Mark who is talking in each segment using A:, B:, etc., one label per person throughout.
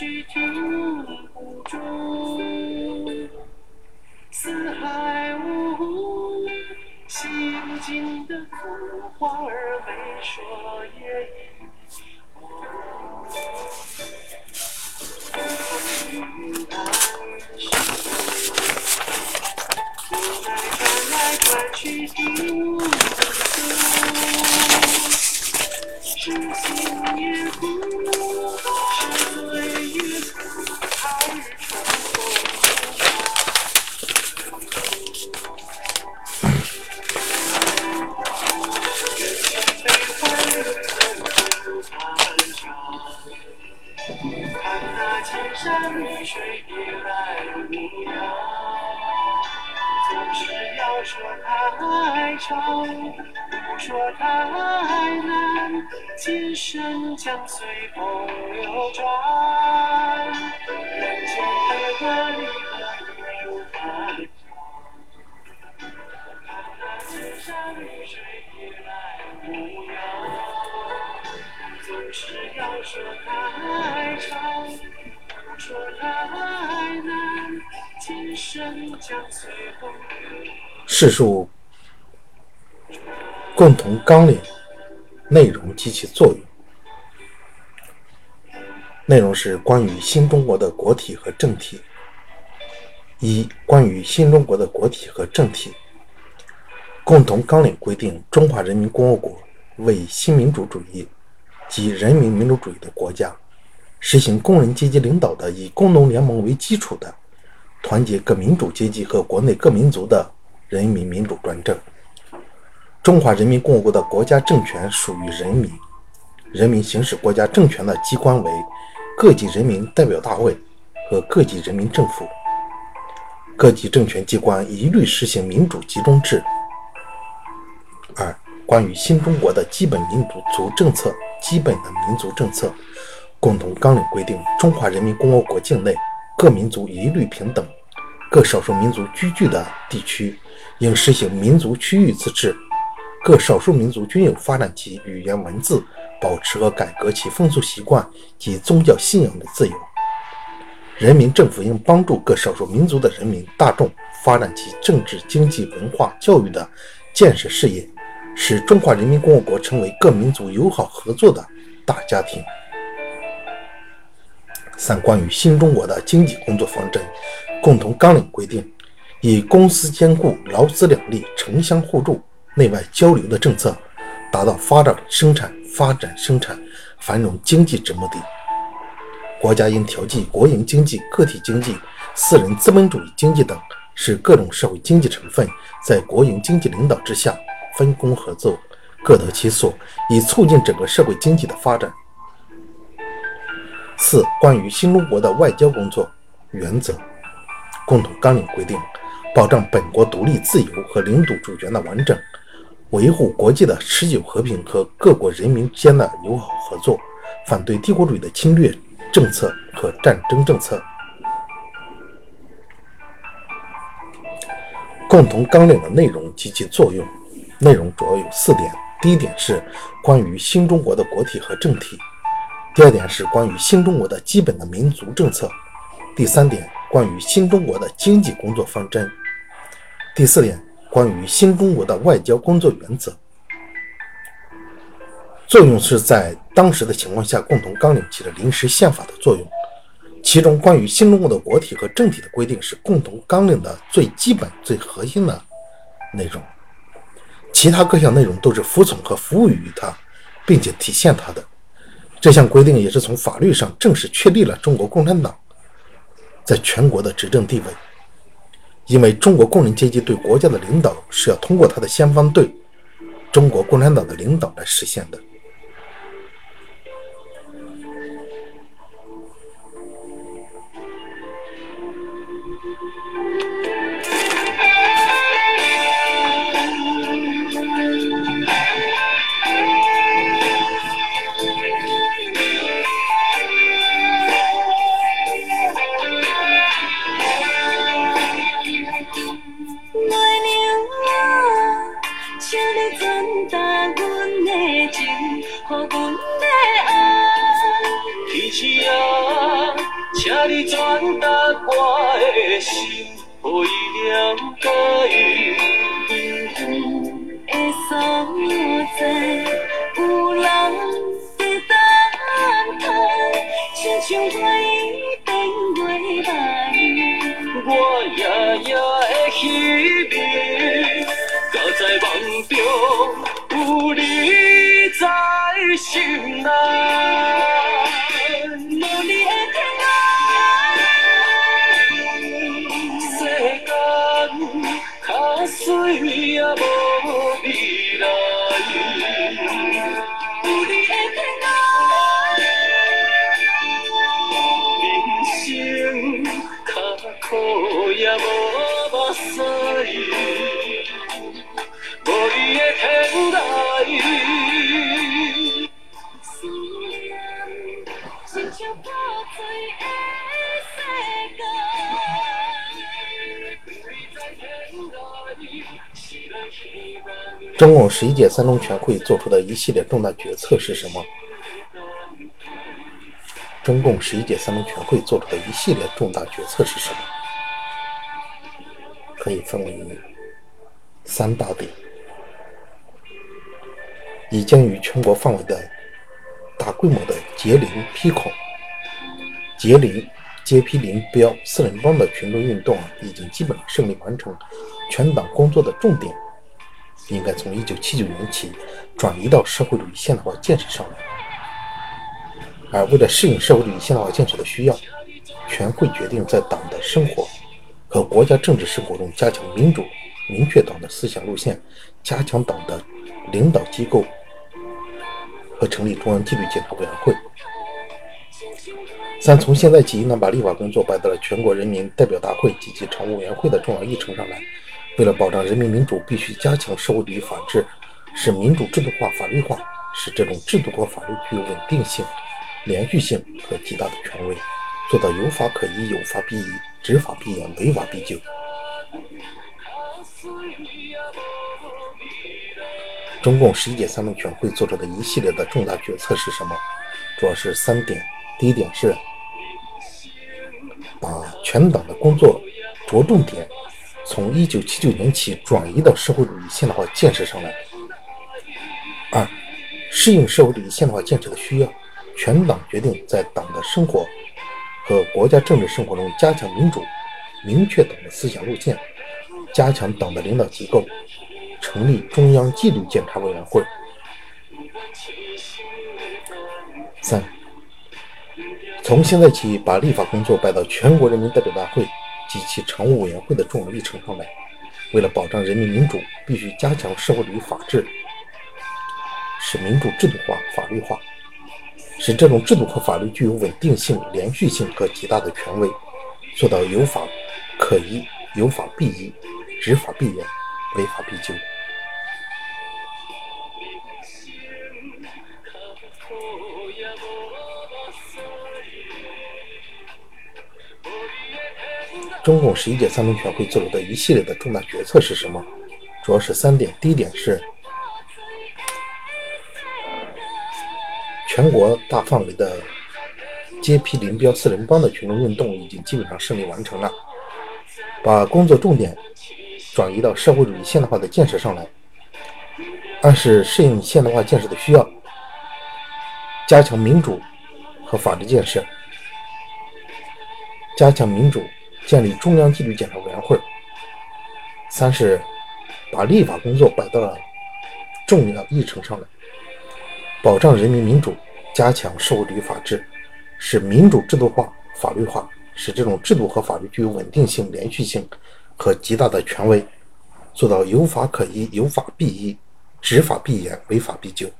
A: 去听不住，四海无心经的苦话儿没说也已过。转来转去听不住。是心也苦，随风流转。人间悲欢离合路漫长，看那千山绿水别来无恙。总是要说太长，不说太难，今生将随风流
B: 世述共同纲领内容及其作用。内容是关于新中国的国体和政体。一、关于新中国的国体和政体。共同纲领规定，中华人民共和国为新民主主义及人民民主主义的国家，实行工人阶级领导的以工农联盟为基础的团结各民主阶级和国内各民族的人民民主专政。中华人民共和国的国家政权属于人民，人民行使国家政权的机关为各级人民代表大会和各级人民政府。各级政权机关一律实行民主集中制。二、关于新中国的基本民族政策，基本的民族政策，共同纲领规定，中华人民共和国境内各民族一律平等，各少数民族居住的地区应实行民族区域自治，各少数民族均有发展其语言文字，保持和改革其风俗习惯及宗教信仰的自由。人民政府应帮助各少数民族的人民大众发展其政治、经济、文化、教育的建设事业，使中华人民共和国成为各民族友好合作的大家庭。三、关于新中国的经济工作方针，共同纲领规定，以公私兼顾、劳资两利、城乡互助、内外交流的政策，达到发展生产、发展生产、繁荣经济之目的。国家应调剂国营经济、个体经济、私人资本主义经济等，使各种社会经济成分在国营经济领导之下分工合作，各得其所，以促进整个社会经济的发展。四、关于新中国的外交工作原则，共同纲领规定，保障本国独立自由和领土主权的完整，维护国际的持久和平和各国人民间的友好合作，反对帝国主义的侵略政策和战争政策。共同纲领的内容及其作用，内容主要有四点。第一点是关于新中国的国体和政体。第二点是关于新中国的基本的民族政策，第三点关于新中国的经济工作方针，第四点关于新中国的外交工作原则。作用是在当时的情况下，共同纲领起了临时宪法的作用。其中关于新中国的国体和政体的规定是共同纲领的最基本、最核心的内容，其他各项内容都是服从和服务于它，并且体现它的。这项规定也是从法律上正式确立了中国共产党在全国的执政地位，因为中国工人阶级对国家的领导是要通过他的先锋队——中国共产党的领导来实现的。
C: 的
A: 所
D: 中
B: 共十一届三中全会做出的一系列重大决策是什么？中共十一届三中全会做出的一系列重大决策是什么？可以分为三大点：已、将于全国范围的大规模的截零批孔、截零揭批林标四人帮的群众运动，已经基本顺利完成。全党工作的重点应该从一九七九年起转移到社会主义现代化建设上来。而为了适应社会主义现代化建设的需要，全会决定在党的生活和国家政治生活中加强民主，明确党的思想路线，加强党的领导机构和成立中央纪律检查委员会。三，从现在起，应当把立法工作摆到了全国人民代表大会及其常务委员会的重要议程上来。为了保障人民民主，必须加强社会主义法治，使民主制度化、法律化，使这种制度和法律具有稳定性、连续性和极大的权威，做到有法可依、有法必依、执法必严、违法必究。中共十一届三中全会做出的一系列的重大决策是什么？主要是三点。第一点是把全党的工作着重点从一九七九年起转移到社会主义现代化建设上来。二，适应社会主义现代化建设的需要，全党决定在党的生活和国家政治生活中加强民主，明确党的思想路线，加强党的领导机构，成立中央纪律检查委员会。三。从现在起，把立法工作摆到全国人民代表大会及其常务委员会的重要议程上来。为了保障人民民主，必须加强社会主义法治，使民主制度化、法律化，使这种制度和法律具有稳定性、连续性和极大的权威，做到有法可依、有法必依、执法必严、违法必究。中共十一届三中全会做出的一系列的重大决策是什么？主要是三点。第一点是，全国大范围的揭批林彪四人帮的群众运动已经基本上胜利完成了，把工作重点转移到社会主义现代化的建设上来。二是适应现代化建设的需要，加强民主和法治建设，加强民主。建立中央纪律检查委员会。三是把立法工作摆到了重要议程上来，保障人民民主，加强社会主义法治，使民主制度化、法律化，使这种制度和法律具有稳定性、连续性和极大的权威，做到有法可依、有法必依、执法必严、违法必究。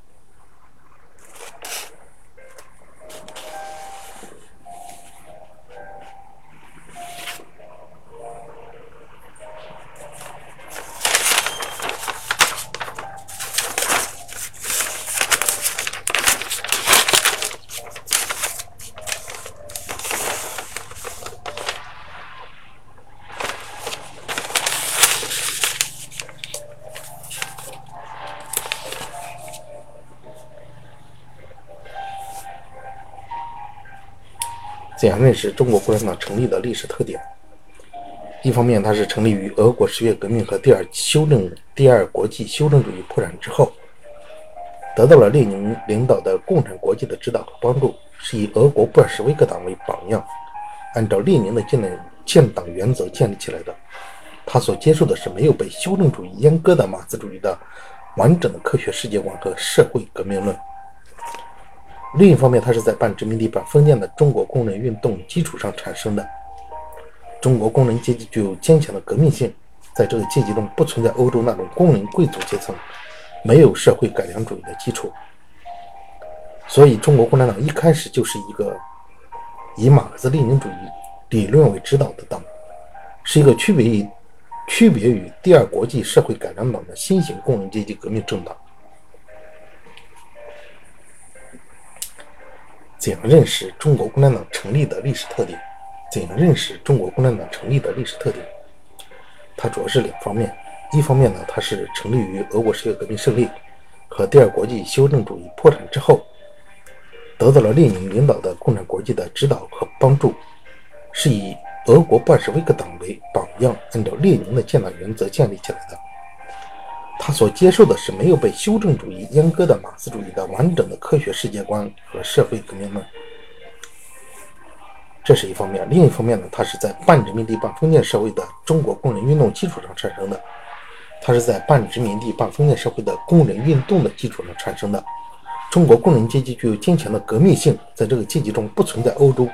B: 怎样认识中国共产党成立的历史特点？一方面，它是成立于俄国十月革命和第二修正第二国际修正主义破产之后，得到了列宁领导的共产国际的指导和帮助，是以俄国布尔什维克党为榜样，按照列宁的建建党原则建立起来的。他所接受的是没有被修正主义阉割的马克思主义的完整的科学世界观和社会革命论。另一方面，它是在半殖民地半封建的中国工人运动基础上产生的。中国工人阶级具有坚强的革命性，在这个阶级中不存在欧洲那种工人贵族阶层，没有社会改良主义的基础。所以，中国共产党一开始就是一个以马克思列宁主义理论为指导的党，是一个区别于区别于第二国际社会改良党的新型工人阶级革命政党。怎样认识中国共产党成立的历史特点？怎样认识中国共产党成立的历史特点？它主要是两方面。一方面呢，它是成立于俄国十月革命胜利和第二国际修正主义破产之后，得到了列宁领导的共产国际的指导和帮助，是以俄国布尔什维克党为榜样，按照列宁的建党原则建立起来的。他所接受的是没有被修正主义阉割的马克思主义的完整的科学世界观和社会革命论，这是一方面。另一方面呢，它是在半殖民地半封建社会的中国工人运动基础上产生的。它是在半殖民地半封建社会的工人运动的基础上产生的。中国工人阶级具有坚强的革命性，在这个阶级中不存在欧洲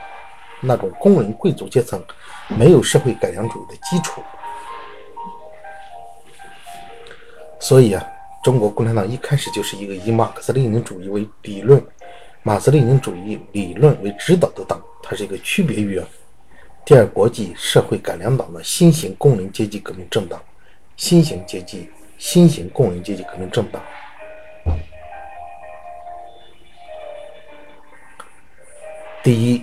B: 那种工人贵族阶层，没有社会改良主义的基础。所以啊，中国共产党一开始就是一个以马克思列宁主义为理论、马克思列宁主义理论为指导的党。它是一个区别于第二国际社会改良党的新型工人阶级革命政党、新型阶级、新型工人阶级革命政党。第一，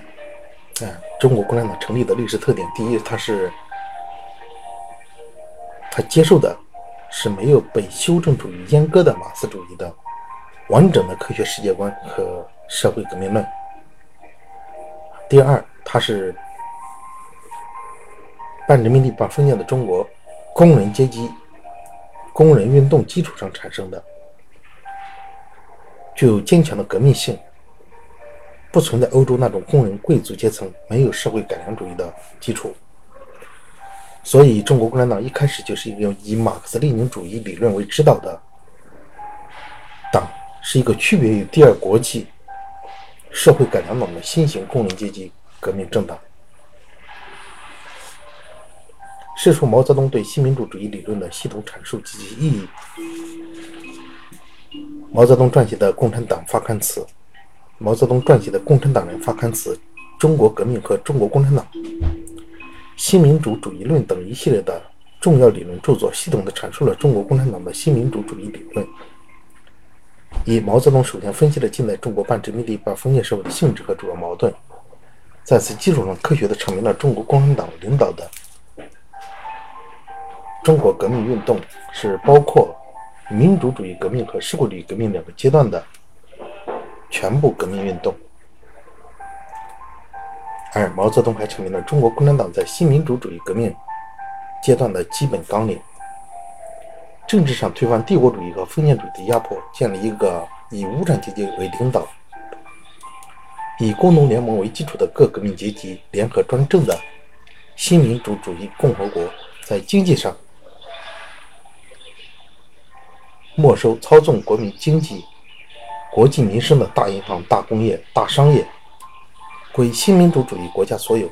B: 啊，中国共产党成立的历史特点，第一，它是它接受的。是没有被修正主义阉割的马克思主义的完整的科学世界观和社会革命论。第二，它是半殖民地半封建的中国工人阶级工人运动基础上产生的，具有坚强的革命性，不存在欧洲那种工人贵族阶层没有社会改良主义的基础。所以，中国共产党一开始就是一个以马克思列宁主义理论为指导的党，是一个区别于第二国际社会改良党的新型工人阶级革命政党。是说毛泽东对新民主主义理论的系统阐述及其意义。毛泽东撰写的《共产党发刊词》，毛泽东撰写的《共产党人发刊词》，《中国革命和中国共产党》。新民主主义论等一系列的重要理论著作，系统地阐述了中国共产党的新民主主义理论。以、毛泽东首先分析了近代中国半殖民地半封建社会的性质和主要矛盾，在此基础上科学地阐明了中国共产党领导的中国革命运动是包括民主主义革命和社会主义革命两个阶段的全部革命运动。而，毛泽东还阐明了中国共产党在新民主主义革命阶段的基本纲领：政治上推翻帝国主义和封建主义的压迫，建立一个以无产阶级为领导、以工农联盟为基础的各革命阶级联合专政的新民主主义共和国；在经济上，没收操纵国民经济、国计民生的大银行、大工业、大商业。归新民主主义国家所有，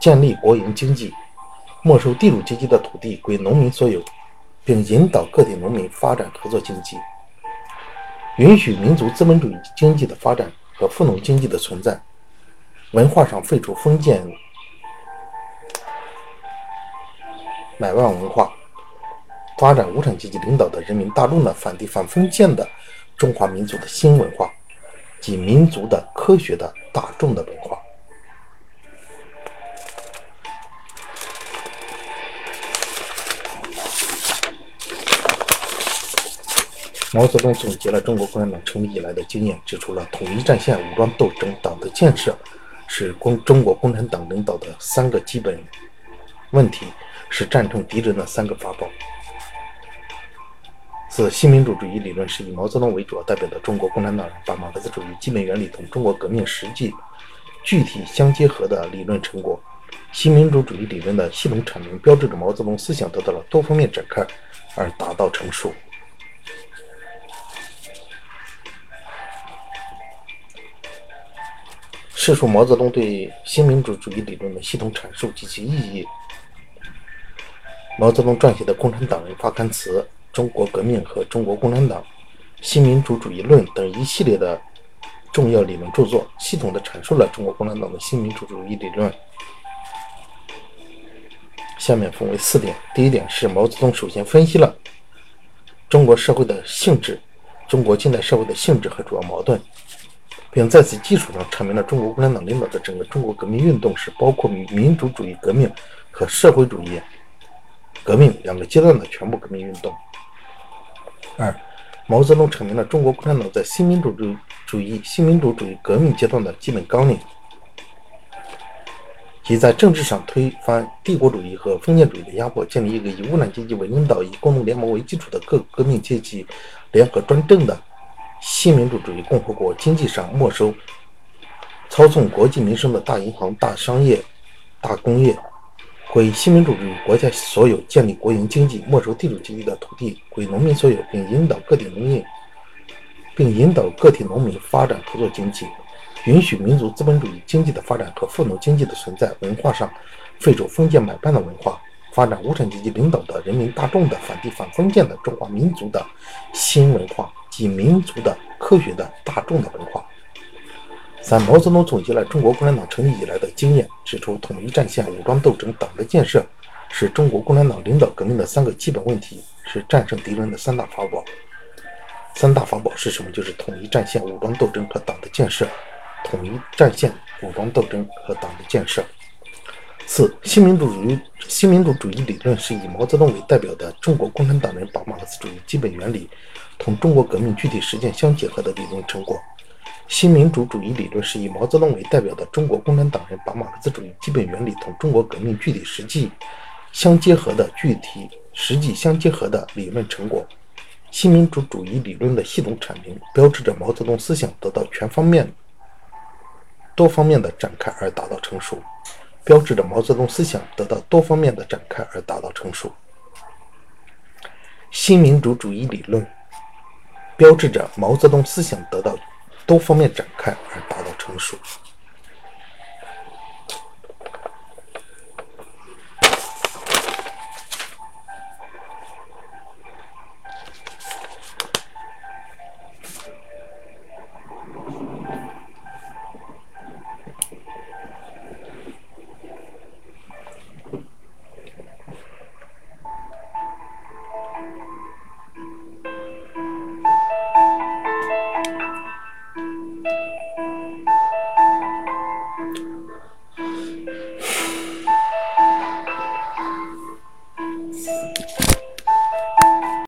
B: 建立国营经济，没收地主阶级的土地归农民所有，并引导个体农民发展合作经济，允许民族资本主义经济的发展和富农经济的存在。文化上废除封建买办文化，发展无产阶级领导的人民大众的反帝反封建的中华民族的新文化。及民族的科学的大众的文化。毛泽东总结了中国共产党成立以来的经验，指出了统一战线、武装斗争、党的建设、是共中国共产党领导的三个基本问题，是战胜敌人的三个法宝。四、新民主主义理论是以毛泽东为主要代表的中国共产党人把马克思主义基本原理同中国革命实际具体相结合的理论成果。新民主主义理论的系统阐明，标志着毛泽东思想得到了多方面展开而达到成熟。试述毛泽东对新民主主义理论的系统阐述及其意义。毛泽东撰写的《共产党人发刊词》《中国革命和中国共产党》《新民主主义论》等一系列的重要理论著作，系统地阐述了中国共产党的新民主主义理论。下面分为四点。第一点是毛泽东首先分析了中国社会的性质、中国近代社会的性质和主要矛盾。并在此基础上阐明了中国共产党领导的整个中国革命运动是包括民主主义革命和社会主义革命两个阶段的全部革命运动。二，毛泽东阐明了中国共产党在新民主主主义新民主主义革命阶段的基本纲领，即在政治上推翻帝国主义和封建主义的压迫，建立一个以无产阶级为领导、以工农联盟为基础的各革命阶级联合专政的。新民主主义共和国经济上没收、操纵国计民生的大银行、大商业、大工业，归新民主主义国家所有；建立国营经济，没收地主阶级的土地，归农民所有，并引导个体农民，并引导个体农民发展合作经济，允许民族资本主义经济的发展和富农经济的存在。文化上，废除封建买办的文化，发展无产阶级领导的人民大众的反帝反封建的中华民族的新文化。及民族的、科学的、大众的文化。三、毛泽东总结了中国共产党成立以来的经验，指出统一战线、武装斗争、党的建设是中国共产党领导革命的三个基本问题，是战胜敌人的三大法宝。三大法宝是什么？就是统一战线、武装斗争和党的建设。统一战线、武装斗争和党的建设。四、新民主主义新民主主义理论是以毛泽东为代表的中国共产党人把马克思主义基本原理。同中国革命具体实践相结合的理论成果，新民主主义理论是以毛泽东为代表的中国共产党人把马克思主义基本原理同中国革命具体实际相结合的具体实际相结合的理论成果。新民主主义理论的系统阐明，标志着毛泽东思想得到全方面、多方面的展开而达到成熟。标志着毛泽东思想得到多方面的展开而达到成熟。新民主主义理论。标志着毛泽东思想得到多方面展开而达到成熟。